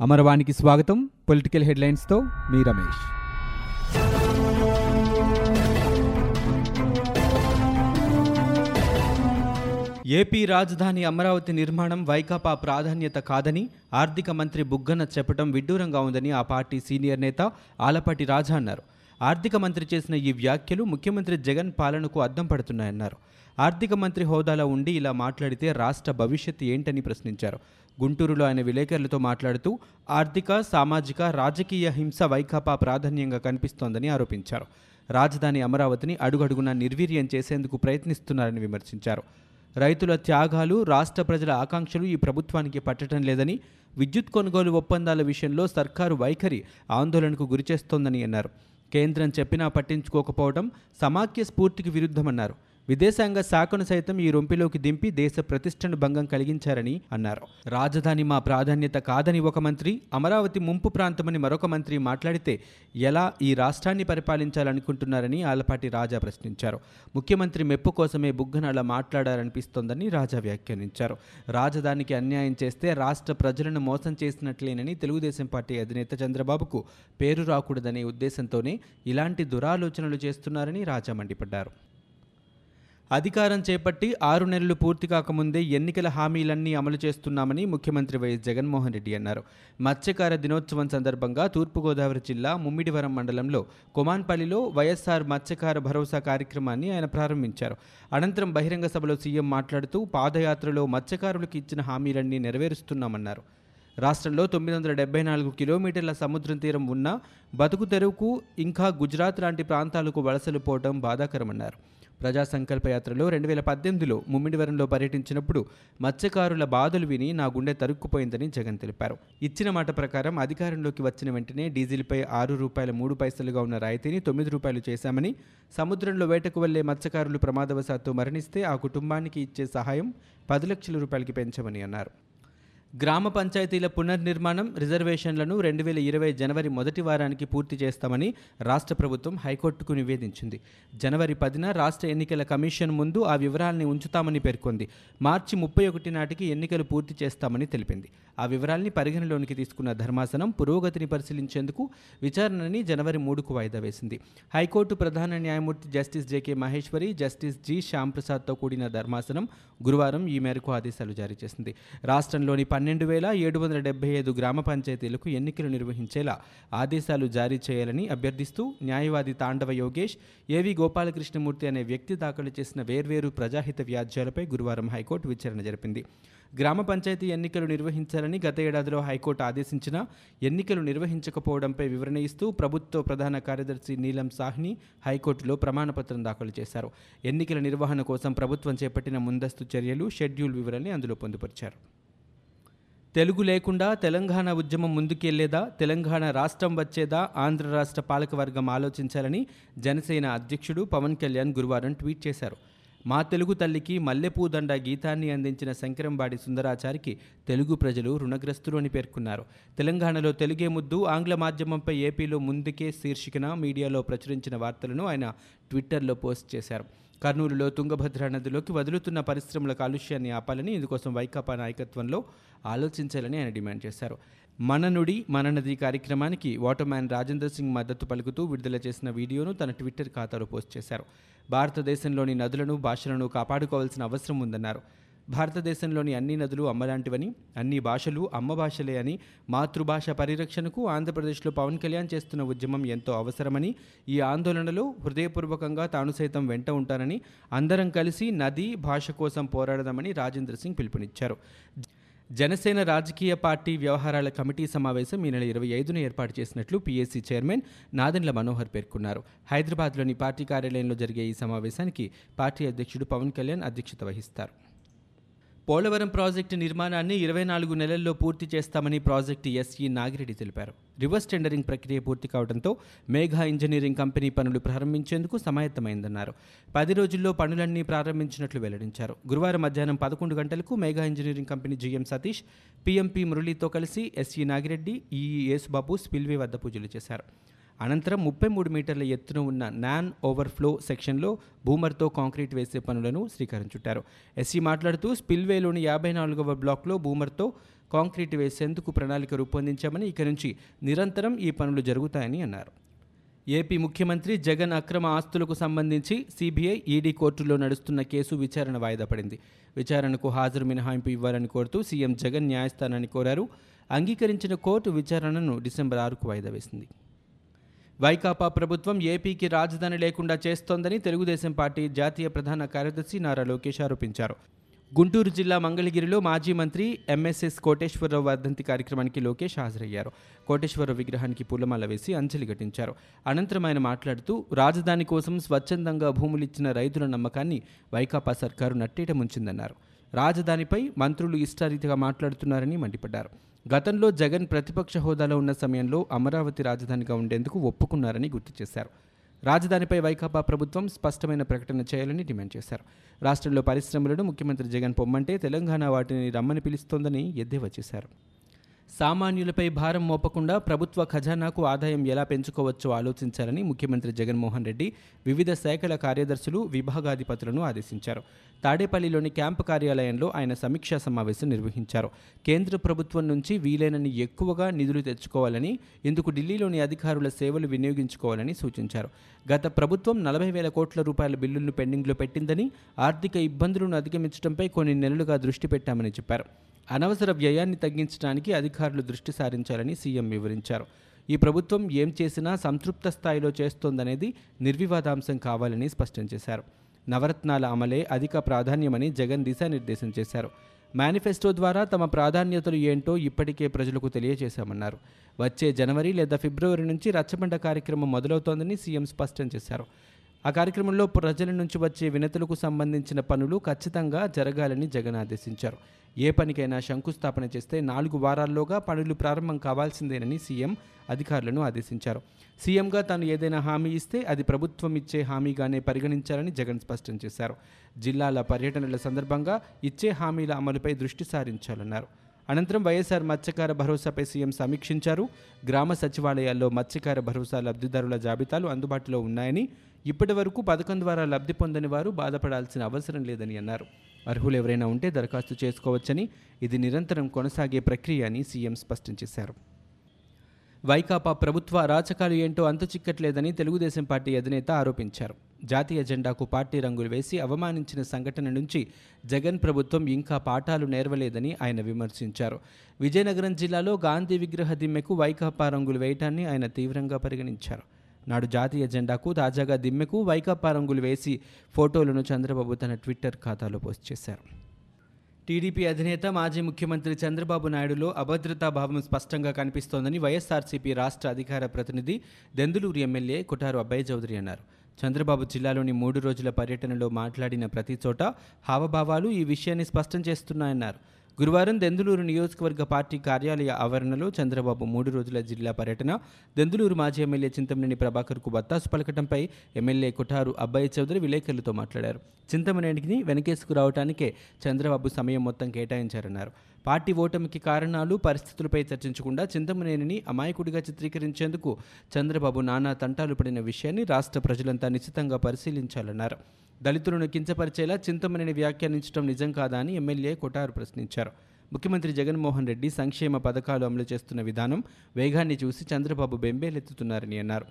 అమరవాణికి స్వాగతం. పొలిటికల్ హెడ్లైన్స్తో మీ రమేష్. ఏపీ రాజధాని అమరావతి నిర్మాణం వైకాపా ప్రాధాన్యత కాదని ఆర్థిక మంత్రి బుగ్గన చెప్పడం విడ్డూరంగా ఉందని ఆ పార్టీ సీనియర్ నేత ఆలపాటి రాజా అన్నారు. ఆర్థిక మంత్రి చేసిన ఈ వ్యాఖ్యలు ముఖ్యమంత్రి జగన్ పాలనకు అద్దం పడుతున్నాయన్నారు. ఆర్థిక మంత్రి హోదాలో ఉండి ఇలా మాట్లాడితే రాష్ట్ర భవిష్యత్తు ఏంటని ప్రశ్నించారు. గుంటూరులో ఆయన విలేకరులతో మాట్లాడుతూ ఆర్థిక సామాజిక రాజకీయ హింస వైకాపా ప్రాధాన్యంగా కనిపిస్తోందని ఆరోపించారు. రాజధాని అమరావతిని అడుగడుగునా నిర్వీర్యం చేసేందుకు ప్రయత్నిస్తున్నారని విమర్శించారు. రైతుల త్యాగాలు రాష్ట్ర ప్రజల ఆకాంక్షలు ఈ ప్రభుత్వానికి పట్టడం లేదని విద్యుత్ కొనుగోలు ఒప్పందాల విషయంలో సర్కారు వైఖరి ఆందోళనకు గురిచేస్తోందని అన్నారు. కేంద్రం చెప్పినా పట్టించుకోకపోవడం సమాఖ్య స్ఫూర్తికి విరుద్ధమన్నారు. విదేశాంగ శాఖను సైతం ఈ రొంపిలోకి దింపి దేశ ప్రతిష్టను భంగం కలిగించారని అన్నారు. రాజధాని మా ప్రాధాన్యత కాదని ఒక మంత్రి అమరావతి ముంపు ప్రాంతమని మరొక మంత్రి మాట్లాడితే ఎలా ఈ రాష్ట్రాన్ని పరిపాలించాలనుకుంటున్నారని ఆలపాటి రాజా ప్రశ్నించారు. ముఖ్యమంత్రి మెప్పు కోసమే బుగ్గన అలా మాట్లాడారనిపిస్తోందని రాజా వ్యాఖ్యానించారు. రాజధానికి అన్యాయం చేస్తే రాష్ట్ర ప్రజలను మోసం చేసినట్లేనని తెలుగుదేశం పార్టీ అధినేత చంద్రబాబుకు పేరు రాకూడదనే ఉద్దేశంతోనే ఇలాంటి దురాలోచనలు చేస్తున్నారని రాజా మండిపడ్డారు. అధికారం చేపట్టి ఆరు నెలలు పూర్తి కాకముందే ఎన్నికల హామీలన్నీ అమలు చేస్తున్నామని ముఖ్యమంత్రి వైఎస్ జగన్మోహన్ రెడ్డి అన్నారు. మత్స్యకార దినోత్సవం సందర్భంగా తూర్పుగోదావరి జిల్లా ముమ్మిడివరం మండలంలో కొమాన్పల్లిలో వైఎస్ఆర్ మత్స్యకార భరోసా కార్యక్రమాన్ని ఆయన ప్రారంభించారు. అనంతరం బహిరంగ సభలో సీఎం మాట్లాడుతూ పాదయాత్రలో మత్స్యకారులకు ఇచ్చిన హామీలన్నీ నెరవేరుస్తున్నామన్నారు. రాష్ట్రంలో తొమ్మిది వందల డెబ్బై నాలుగు కిలోమీటర్ల సముద్రం తీరం ఉన్న బతుకు తెరువుకు ఇంకా గుజరాత్ లాంటి ప్రాంతాలకు వలసలు పోవడం బాధాకరమన్నారు. ప్రజా సంకల్ప యాత్రలో రెండు వేల పద్దెనిమిదిలో ముమ్మిడివరంలో పర్యటించినప్పుడు మత్స్యకారుల బాధలు విని నా గుండె తరుక్కుపోయిందని జగన్ తెలిపారు. ఇచ్చిన మాట ప్రకారం అధికారంలోకి వచ్చిన వెంటనే డీజిల్పై ఆరు రూపాయల మూడు పైసలుగా ఉన్న రాయితీని తొమ్మిది రూపాయలు చేశామని సముద్రంలో వేటకు వెళ్ళే మత్స్యకారులు ప్రమాదవశాత్తు మరణిస్తే ఆ కుటుంబానికి ఇచ్చే సహాయం పది లక్షల రూపాయలకి పెంచమని అన్నారు. గ్రామ పంచాయతీల పునర్నిర్మాణం రిజర్వేషన్లను రెండు వేల ఇరవై జనవరి మొదటి వారానికి పూర్తి చేస్తామని రాష్ట్ర ప్రభుత్వం హైకోర్టుకు నివేదించింది. జనవరి పదిన రాష్ట్ర ఎన్నికల కమిషన్ ముందు ఆ వివరాల్ని ఉంచుతామని పేర్కొంది. మార్చి ముప్పై ఒకటి నాటికి ఎన్నికలు పూర్తి చేస్తామని తెలిపింది. ఆ వివరాల్ని పరిగణలోనికి తీసుకున్న ధర్మాసనం పురోగతిని పరిశీలించేందుకు విచారణని జనవరి మూడుకు వాయిదా వేసింది. హైకోర్టు ప్రధాన న్యాయమూర్తి justice J K Maheshwari justice G శ్యాంప్రసాద్తో కూడిన ధర్మాసనం గురువారం ఈ మేరకు ఆదేశాలు జారీ చేసింది. రాష్ట్రంలోని పన్నెండు వేల ఏడు వందల డెబ్బై ఐదు గ్రామ పంచాయతీలకు ఎన్నికలు నిర్వహించేలా ఆదేశాలు జారీ చేయాలని అభ్యర్థిస్తూ న్యాయవాది తాండవ యోగేష్ ఏవి గోపాలకృష్ణమూర్తి అనే వ్యక్తి దాఖలు చేసిన వేర్వేరు ప్రజాహిత వ్యాజ్యాలపై గురువారం హైకోర్టు విచారణ జరిపింది. గ్రామ పంచాయతీ ఎన్నికలు నిర్వహించాలని గత ఏడాదిలో హైకోర్టు ఆదేశించినా ఎన్నికలు నిర్వహించకపోవడంపై వివరణ ఇస్తూ ప్రభుత్వ ప్రధాన కార్యదర్శి నీలం సాహ్ని హైకోర్టులో ప్రమాణపత్రం దాఖలు చేశారు. ఎన్నికల నిర్వహణ కోసం ప్రభుత్వం చేపట్టిన ముందస్తు చర్యలు షెడ్యూల్ వివరాల్ని అందులో పొందుపరిచారు. తెలుగు లేకుండా తెలంగాణ ఉద్యమం ముందుకెళ్ళేదా? తెలంగాణ రాష్ట్రం వచ్చేదా? ఆంధ్ర రాష్ట్ర పాలకవర్గం ఆలోచించాలని జనసేన అధ్యక్షుడు పవన్ కళ్యాణ్ గురువారం ట్వీట్ చేశారు. మా తెలుగు తల్లికి మల్లెపూదండ గీతాన్ని అందించిన శంకరంబాడి సుందరాచారికి తెలుగు ప్రజలు రుణగ్రస్తులు అని పేర్కొన్నారు. తెలంగాణలో తెలుగే ముద్దు ఆంగ్ల మాధ్యమంపై ఏపీలో ముందుకే శీర్షికన మీడియాలో ప్రచురించిన వార్తలను ఆయన ట్విట్టర్లో పోస్ట్ చేశారు. కర్నూలులో తుంగభద్ర నదిలోకి వదులుతున్న పరిశ్రమల కాలుష్యాన్ని ఆపాలని ఇందుకోసం వైకాపా నాయకత్వంలో ఆలోచించాలని ఆయన డిమాండ్ చేశారు. మన నుడి మన నది కార్యక్రమానికి వాటర్మ్యాన్ రాజేందర్ సింగ్ మద్దతు పలుకుతూ విడుదల చేసిన వీడియోను తన ట్విట్టర్ ఖాతాలో పోస్ట్ చేశారు. భారతదేశంలోని నదులను భాషలను కాపాడుకోవాల్సిన అవసరం ఉందన్నారు. భారతదేశంలోని అన్ని నదులు అమ్మలాంటివని అన్ని భాషలు అమ్మ భాషలే అని మాతృభాష పరిరక్షణకు ఆంధ్రప్రదేశ్లో పవన్ కళ్యాణ్ చేస్తున్న ఉద్యమం ఎంతో అవసరమని ఈ ఆందోళనలో హృదయపూర్వకంగా తాను సైతం వెంట ఉంటానని అందరం కలిసి నది భాష కోసం పోరాడదామని రాజేంద్ర సింగ్ పిలుపునిచ్చారు. జనసేన రాజకీయ పార్టీ వ్యవహారాల కమిటీ సమావేశం ఈ నెల ఇరవై ఐదున ఏర్పాటు చేసినట్లు పీఏసీ చైర్మన్ నాదెండ్ల మనోహర్ పేర్కొన్నారు. హైదరాబాద్లోని పార్టీ కార్యాలయంలో జరిగే ఈ సమావేశానికి పార్టీ అధ్యక్షుడు పవన్ కళ్యాణ్ అధ్యక్షత వహిస్తారు. పోలవరం ప్రాజెక్టు నిర్మాణాన్ని ఇరవై నాలుగు నెలల్లో పూర్తి చేస్తామని ప్రాజెక్టు ఎస్ఈ నాగిరెడ్డి తెలిపారు. రివర్స్ టెండరింగ్ ప్రక్రియ పూర్తి కావడంతో మేఘా ఇంజనీరింగ్ కంపెనీ పనులు ప్రారంభించేందుకు సమాయత్తమైందన్నారు. పది రోజుల్లో పనులన్నీ ప్రారంభించినట్లు వెల్లడించారు. గురువారం మధ్యాహ్నం పదకొండు గంటలకు Megha engineering company GM Satish P M P మురళీతో కలిసి S E Nagireddy E E Yesubabu spillway వద్ద పూజలు చేశారు. అనంతరం ముప్పై మూడు మీటర్ల ఎత్తున ఉన్న నాన్ ఓవర్ఫ్లో సెక్షన్లో బూమర్తో కాంక్రీట్ వేసే పనులను శ్రీకారం చుట్టారు. ఎస్సీ మాట్లాడుతూ స్పిల్వేలోని యాభై నాలుగవ బ్లాక్లో బూమర్తో కాంక్రీట్ వేసేందుకు ప్రణాళిక రూపొందించామని ఇక నుంచి నిరంతరం ఈ పనులు జరుగుతాయని అన్నారు. ఏపీ ముఖ్యమంత్రి జగన్ అక్రమ ఆస్తులకు సంబంధించి సిబిఐ ఈడీ కోర్టులో నడుస్తున్న కేసు విచారణ వాయిదా పడింది. విచారణకు హాజరు మినహాయింపు ఇవ్వాలని కోరుతూ సీఎం జగన్ న్యాయస్థానాన్ని కోరారు. అంగీకరించిన కోర్టు విచారణను డిసెంబర్ ఆరుకు వాయిదా వేసింది. వైకాపా ప్రభుత్వం ఏపీకి రాజధాని లేకుండా చేస్తోందని తెలుగుదేశం పార్టీ జాతీయ ప్రధాన కార్యదర్శి నారా లోకేష్ ఆరోపించారు. గుంటూరు జిల్లా మంగళగిరిలో మాజీ మంత్రి ఎంఎస్ఎస్ కోటేశ్వరరావు వర్ధంతి కార్యక్రమానికి లోకేష్ హాజరయ్యారు. కోటేశ్వరరావు విగ్రహానికి పూలమాల వేసి అంజలి ఘటించారు. అనంతరం ఆయన మాట్లాడుతూ రాజధాని కోసం స్వచ్ఛందంగా భూములిచ్చిన రైతుల నమ్మకాన్ని వైకాపా సర్కారు నట్టేట ముంచిందన్నారు. రాజధానిపై మంత్రులు ఇష్టారీతిగా మాట్లాడుతున్నారని మండిపడ్డారు. గతంలో జగన్ ప్రతిపక్ష హోదాలో ఉన్న సమయంలో అమరావతి రాజధానిగా ఉండేందుకు ఒప్పుకున్నారని గుర్తు చేశారు. రాజధానిపై వైకాపా ప్రభుత్వం స్పష్టమైన ప్రకటన చేయాలని డిమాండ్ చేశారు. రాష్ట్రంలో పరిశ్రమలను ముఖ్యమంత్రి జగన్ పొమ్మంటే తెలంగాణ వాటిని రమ్మని పిలుస్తోందని ఎద్దేవా చేశారు. సామాన్యులపై భారం మోపకుండా ప్రభుత్వ ఖజానాకు ఆదాయం ఎలా పెంచుకోవచ్చో ఆలోచించాలని ముఖ్యమంత్రి జగన్మోహన్ రెడ్డి వివిధ శాఖల కార్యదర్శులు విభాగాధిపతులను ఆదేశించారు. తాడేపల్లిలోని క్యాంపు కార్యాలయంలో ఆయన సమీక్షా సమావేశం నిర్వహించారు. కేంద్ర ప్రభుత్వం నుంచి వీలైనన్ని ఎక్కువగా నిధులు తెచ్చుకోవాలని ఇందుకు ఢిల్లీలోని అధికారుల సేవలు వినియోగించుకోవాలని సూచించారు. గత ప్రభుత్వం నలభై వేల కోట్ల రూపాయల బిల్లులను పెండింగ్లో పెట్టిందని ఆర్థిక ఇబ్బందులను అధిగమించడంపై కొన్ని నెలలుగా దృష్టి పెట్టామని చెప్పారు. అనవసర వ్యయాన్ని తగ్గించడానికి అధికారులు దృష్టి సారించాలని సీఎం వివరించారు. ఈ ప్రభుత్వం ఏం చేసినా సంతృప్త స్థాయిలో చేస్తోందనేది నిర్వివాదాంశం కావాలని స్పష్టం చేశారు. నవరత్నాల అమలే అధిక ప్రాధాన్యమని జగన్ దిశానిర్దేశం చేశారు. మేనిఫెస్టో ద్వారా తమ ప్రాధాన్యతలు ఏంటో ఇప్పటికే ప్రజలకు తెలియజేశామన్నారు. వచ్చే జనవరి లేదా ఫిబ్రవరి నుంచి రచ్చబండ కార్యక్రమం మొదలవుతోందని సీఎం స్పష్టం చేశారు. ఆ కార్యక్రమంలో ప్రజల నుంచి వచ్చే వినతులకు సంబంధించిన పనులు ఖచ్చితంగా జరగాలని జగన్ ఆదేశించారు. ఏ పనికైనా శంకుస్థాపన చేస్తే నాలుగు వారాల్లోగా పనులు ప్రారంభం కావాల్సిందేనని సీఎం అధికారులను ఆదేశించారు. సీఎంగా తాను ఏదైనా హామీ ఇస్తే అది ప్రభుత్వం ఇచ్చే హామీగానే పరిగణించాలని జగన్ స్పష్టం చేశారు. జిల్లాల పర్యటనల సందర్భంగా ఇచ్చే హామీల అమలుపై దృష్టి సారించాలన్నారు. అనంతరం వైఎస్ఆర్ మత్స్యకార భరోసాపై సీఎం సమీక్షించారు. గ్రామ సచివాలయాల్లో మత్స్యకార భరోసా లబ్ధిదారుల జాబితాలు అందుబాటులో ఉన్నాయని ఇప్పటి వరకు పథకం ద్వారా లబ్ధి పొందని వారు బాధపడాల్సిన అవసరం లేదని అన్నారు. అర్హులు ఎవరైనా ఉంటే దరఖాస్తు చేసుకోవచ్చని ఇది నిరంతరం కొనసాగే ప్రక్రియ అని సీఎం స్పష్టం చేశారు. వైకాపా ప్రభుత్వ అరాచకాలు ఏంటో అంతు చిక్కట్లేదని తెలుగుదేశం పార్టీ అధినేత ఆరోపించారు. జాతీయ జెండాకు పార్టీ రంగులు వేసి అవమానించిన సంఘటన నుంచి జగన్ ప్రభుత్వం ఇంకా పాఠాలు నేర్వలేదని ఆయన విమర్శించారు. విజయనగరం జిల్లాలో గాంధీ విగ్రహ దిమ్మెకు వైకాపా రంగులు వేయటాన్ని ఆయన తీవ్రంగా పరిగణించారు. నాడు జాతీయ జెండాకు తాజాగా దిమ్మెకు వైకాపా రంగులు వేసి ఫోటోలను చంద్రబాబు తన ట్విట్టర్ ఖాతాలో పోస్ట్ చేశారు. టీడీపీ అధినేత మాజీ ముఖ్యమంత్రి చంద్రబాబు నాయుడులో అభద్రతా భావం స్పష్టంగా కనిపిస్తోందని వైఎస్ఆర్సీపీ రాష్ట్ర అధికార ప్రతినిధి దెందులూరు ఎమ్మెల్యే కుటారు అబ్బాయి చౌదరి అన్నారు. చంద్రబాబు జిల్లాలోని మూడు రోజుల పర్యటనలో మాట్లాడిన ప్రతి చోట హావభావాలు ఈ విషయాన్ని స్పష్టం చేస్తున్నాయన్నారు. గురువారం దెందులూరు నియోజకవర్గ పార్టీ కార్యాలయ ఆవరణలో చంద్రబాబు మూడు రోజుల జిల్లా పర్యటన. దెందులూరు మాజీ ఎమ్మెల్యే చింతమనేని ప్రభాకర్కు బత్తాసు పలకటంపై ఎమ్మెల్యే కుఠారు అబ్బాయి చౌదరి విలేకరులతో మాట్లాడారు. చింతమనేనికి వెనకేసుకు రావడానికే చంద్రబాబు సమయం మొత్తం కేటాయించారన్నారు. పార్టీ ఓటమికి కారణాలు పరిస్థితులపై చర్చించకుండా చింతమనేనిని అమాయకుడిగా చిత్రీకరించేందుకు చంద్రబాబు నానా తంటాలు పడిన విషయాన్ని రాష్ట్ర ప్రజలంతా నిశ్చితంగా పరిశీలించాలన్నారు. దళితులను కించపరిచేలా చింతమనేని వ్యాఖ్యానించడం నిజం కాదా అని ఎమ్మెల్యే కొటారు ప్రశ్నించారు. ముఖ్యమంత్రి జగన్మోహన్ రెడ్డి సంక్షేమ పథకాలు అమలు చేస్తున్న విధానం వేగాన్ని చూసి చంద్రబాబు బెంబేలెత్తుతున్నారని అన్నారు.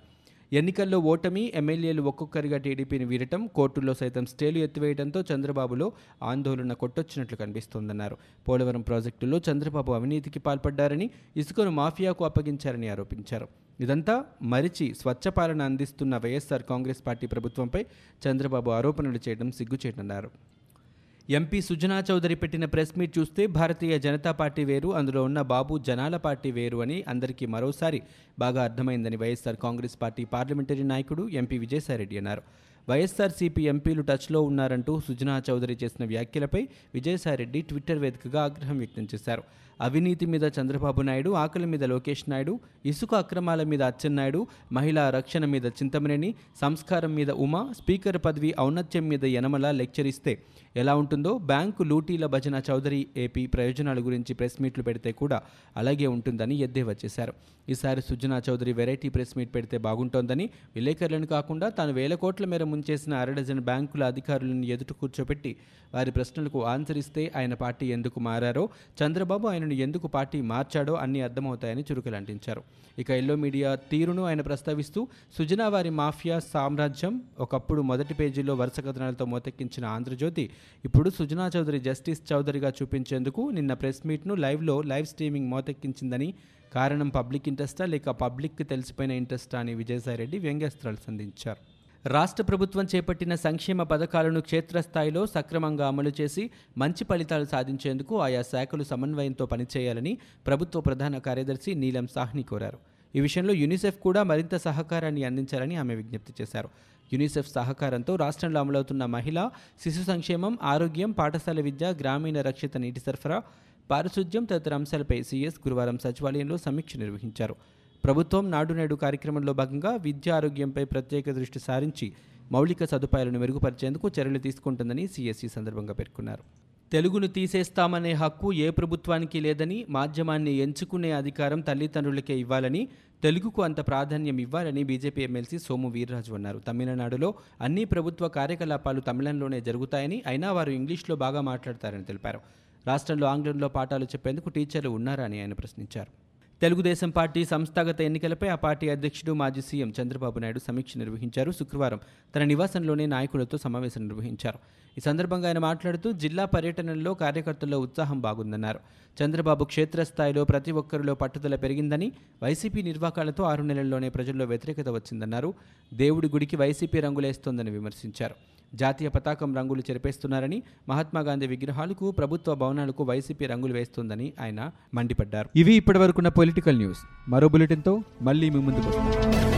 ఎన్నికల్లో ఓటమి ఎమ్మెల్యేలు ఒక్కొక్కరిగా టీడీపీని వీరటం కోర్టుల్లో సైతం స్టేలు ఎత్తివేయడంతో చంద్రబాబులో ఆందోళన కొట్టొచ్చినట్లు కనిపిస్తోందన్నారు. పోలవరం ప్రాజెక్టులో చంద్రబాబు అవినీతికి పాల్పడ్డారని ఇసుకను మాఫియాకు అప్పగించారని ఆరోపించారు. ఇదంతా మరిచి స్వచ్ఛ పాలన అందిస్తున్న వైఎస్ఆర్ కాంగ్రెస్ పార్టీ ప్రభుత్వంపై చంద్రబాబు ఆరోపణలు చేయడం సిగ్గుచేటన్నారు. ఎంపీ సుజనా చౌదరి పెట్టిన ప్రెస్ మీట్ చూస్తే భారతీయ జనతా పార్టీ వేరు అందులో ఉన్న బాబు జనాల పార్టీ వేరు అని అందరికీ మరోసారి బాగా అర్థమైందని Y S R Congress party parliamentary నాయకుడు ఎంపీ విజయసాయిరెడ్డి అన్నారు. వైఎస్ఆర్సీపీ ఎంపీలు టచ్లో ఉన్నారంటూ సుజనా చౌదరి చేసిన వ్యాఖ్యలపై విజయసాయిరెడ్డి ట్విట్టర్ వేదికగా ఆగ్రహం వ్యక్తం చేశారు. అవినీతి మీద చంద్రబాబు నాయుడు ఆకలి మీద లోకేష్ నాయుడు ఇసుక అక్రమాల మీద అచ్చెన్నాయుడు మహిళా రక్షణ మీద చింతమనేని సంస్కారం మీద ఉమా స్పీకర్ పదవి ఔన్నత్యం మీద యనమల లెక్చర్ ఇస్తే ఎలా ఉంటుందో బ్యాంకు లూటీల భజన చౌదరి ఏపీ ప్రయోజనాల గురించి ప్రెస్ మీట్లు పెడితే కూడా అలాగే ఉంటుందని ఎద్దేవా చేశారు. ఈసారి Sujana Chowdary variety press meet పెడితే బాగుంటోందని విలేకరులను కాకుండా తాను వేల కోట్ల మేర ముంచేసిన అరడజన్ బ్యాంకుల అధికారులను ఎదుట కూర్చోబెట్టి వారి ప్రశ్నలకు ఆన్సర్ ఇస్తే ఆయన పార్టీ ఎందుకు మారారో చంద్రబాబు ఆయన ఆయనను ఎందుకు పార్టీ మార్చాడో అన్నీ అర్థమవుతాయని చురుకులంటించారు ఇక ఎల్లో మీడియా తీరును ఆయన ప్రస్తావిస్తూ సుజనా వారి మాఫియా సామ్రాజ్యం ఒకప్పుడు మొదటి పేజీలో వరుస కథనాలతో మోతెక్కించిన ఆంధ్రజ్యోతి ఇప్పుడు సుజనా చౌదరి జస్టిస్ చౌదరిగా చూపించేందుకు నిన్న ప్రెస్ మీట్ను లైవ్లో లైవ్ స్ట్రీమింగ్ మోతెక్కించిందని కారణం పబ్లిక్ ఇంట్రెస్టా లేక పబ్లిక్కి తెలిసిపోయిన ఇంట్రెస్టా అని విజయసాయిరెడ్డి వ్యంగ్యాస్త్రాలు సంధించారు. రాష్ట్ర ప్రభుత్వం చేపట్టిన సంక్షేమ పథకాలను క్షేత్రస్థాయిలో సక్రమంగా అమలు చేసి మంచి ఫలితాలు సాధించేందుకు ఆయా శాఖలు సమన్వయంతో పనిచేయాలని ప్రభుత్వ ప్రధాన కార్యదర్శి నీలం సాహ్ని కోరారు. ఈ విషయంలో యూనిసెఫ్ కూడా మరింత సహకారాన్ని అందించాలని ఆమె విజ్ఞప్తి చేశారు. యూనిసెఫ్ సహకారంతో రాష్ట్రంలో అమలవుతున్న మహిళ శిశు సంక్షేమం ఆరోగ్యం పాఠశాల విద్య గ్రామీణ రక్షిత నీటి సరఫరా పారిశుద్ధ్యం తదితర అంశాలపై సీఎస్ గురువారం సచివాలయంలో సమీక్ష నిర్వహించారు. ప్రభుత్వం నాడు నేడు కార్యక్రమంలో భాగంగా విద్య ఆరోగ్యంపై ప్రత్యేక దృష్టి సారించి మౌలిక సదుపాయాలను మెరుగుపరిచేందుకు చర్యలు తీసుకుంటుందని సిఎస్సి సందర్భంగా పేర్కొన్నారు. తెలుగును తీసేస్తామనే హక్కు ఏ ప్రభుత్వానికి లేదని మాధ్యమాన్ని ఎంచుకునే అధికారం తల్లిదండ్రులకే ఇవ్వాలని తెలుగుకు అంత ప్రాధాన్యం ఇవ్వాలని బీజేపీ ఎమ్మెల్సీ సోము వీర్రాజు అన్నారు. తమిళనాడులో అన్ని ప్రభుత్వ కార్యకలాపాలు తమిళంలోనే జరుగుతాయని అయినా వారు ఇంగ్లీష్లో బాగా మాట్లాడతారని తెలిపారు. రాష్ట్రంలో ఆంగ్లంలో పాఠాలు చెప్పేందుకు టీచర్లు ఉన్నారని ఆయన ప్రశ్నించారు. తెలుగుదేశం పార్టీ సంస్థాగత ఎన్నికలపై ఆ పార్టీ అధ్యక్షుడు మాజీ సీఎం చంద్రబాబు నాయుడు సమీక్ష నిర్వహించారు. శుక్రవారం తన నివాసంలోనే నాయకులతో సమావేశం నిర్వహించారు. ఈ సందర్భంగా ఆయన మాట్లాడుతూ జిల్లా పర్యటనలో కార్యకర్తల్లో ఉత్సాహం బాగుందన్నారు. చంద్రబాబు క్షేత్రస్థాయిలో ప్రతి ఒక్కరిలో పట్టుదల పెరిగిందని వైసీపీ నిర్వాకాలతో ఆరు నెలల్లోనే ప్రజల్లో వ్యతిరేకత వచ్చిందన్నారు. దేవుడి గుడికి వైసీపీ రంగులేస్తోందని విమర్శించారు. జాతీయ పతాకం రంగులు చెరిపేస్తున్నారని మహాత్మాగాంధీ విగ్రహాలకు ప్రభుత్వ భవనాలకు వైసీపీ రంగులు వేస్తుందని ఆయన మండిపడ్డారు. ఇవి ఇప్పటివరకున్న పొలిటికల్ న్యూస్. మరో బులెటిన్తో మళ్ళీ మీ ముందుకు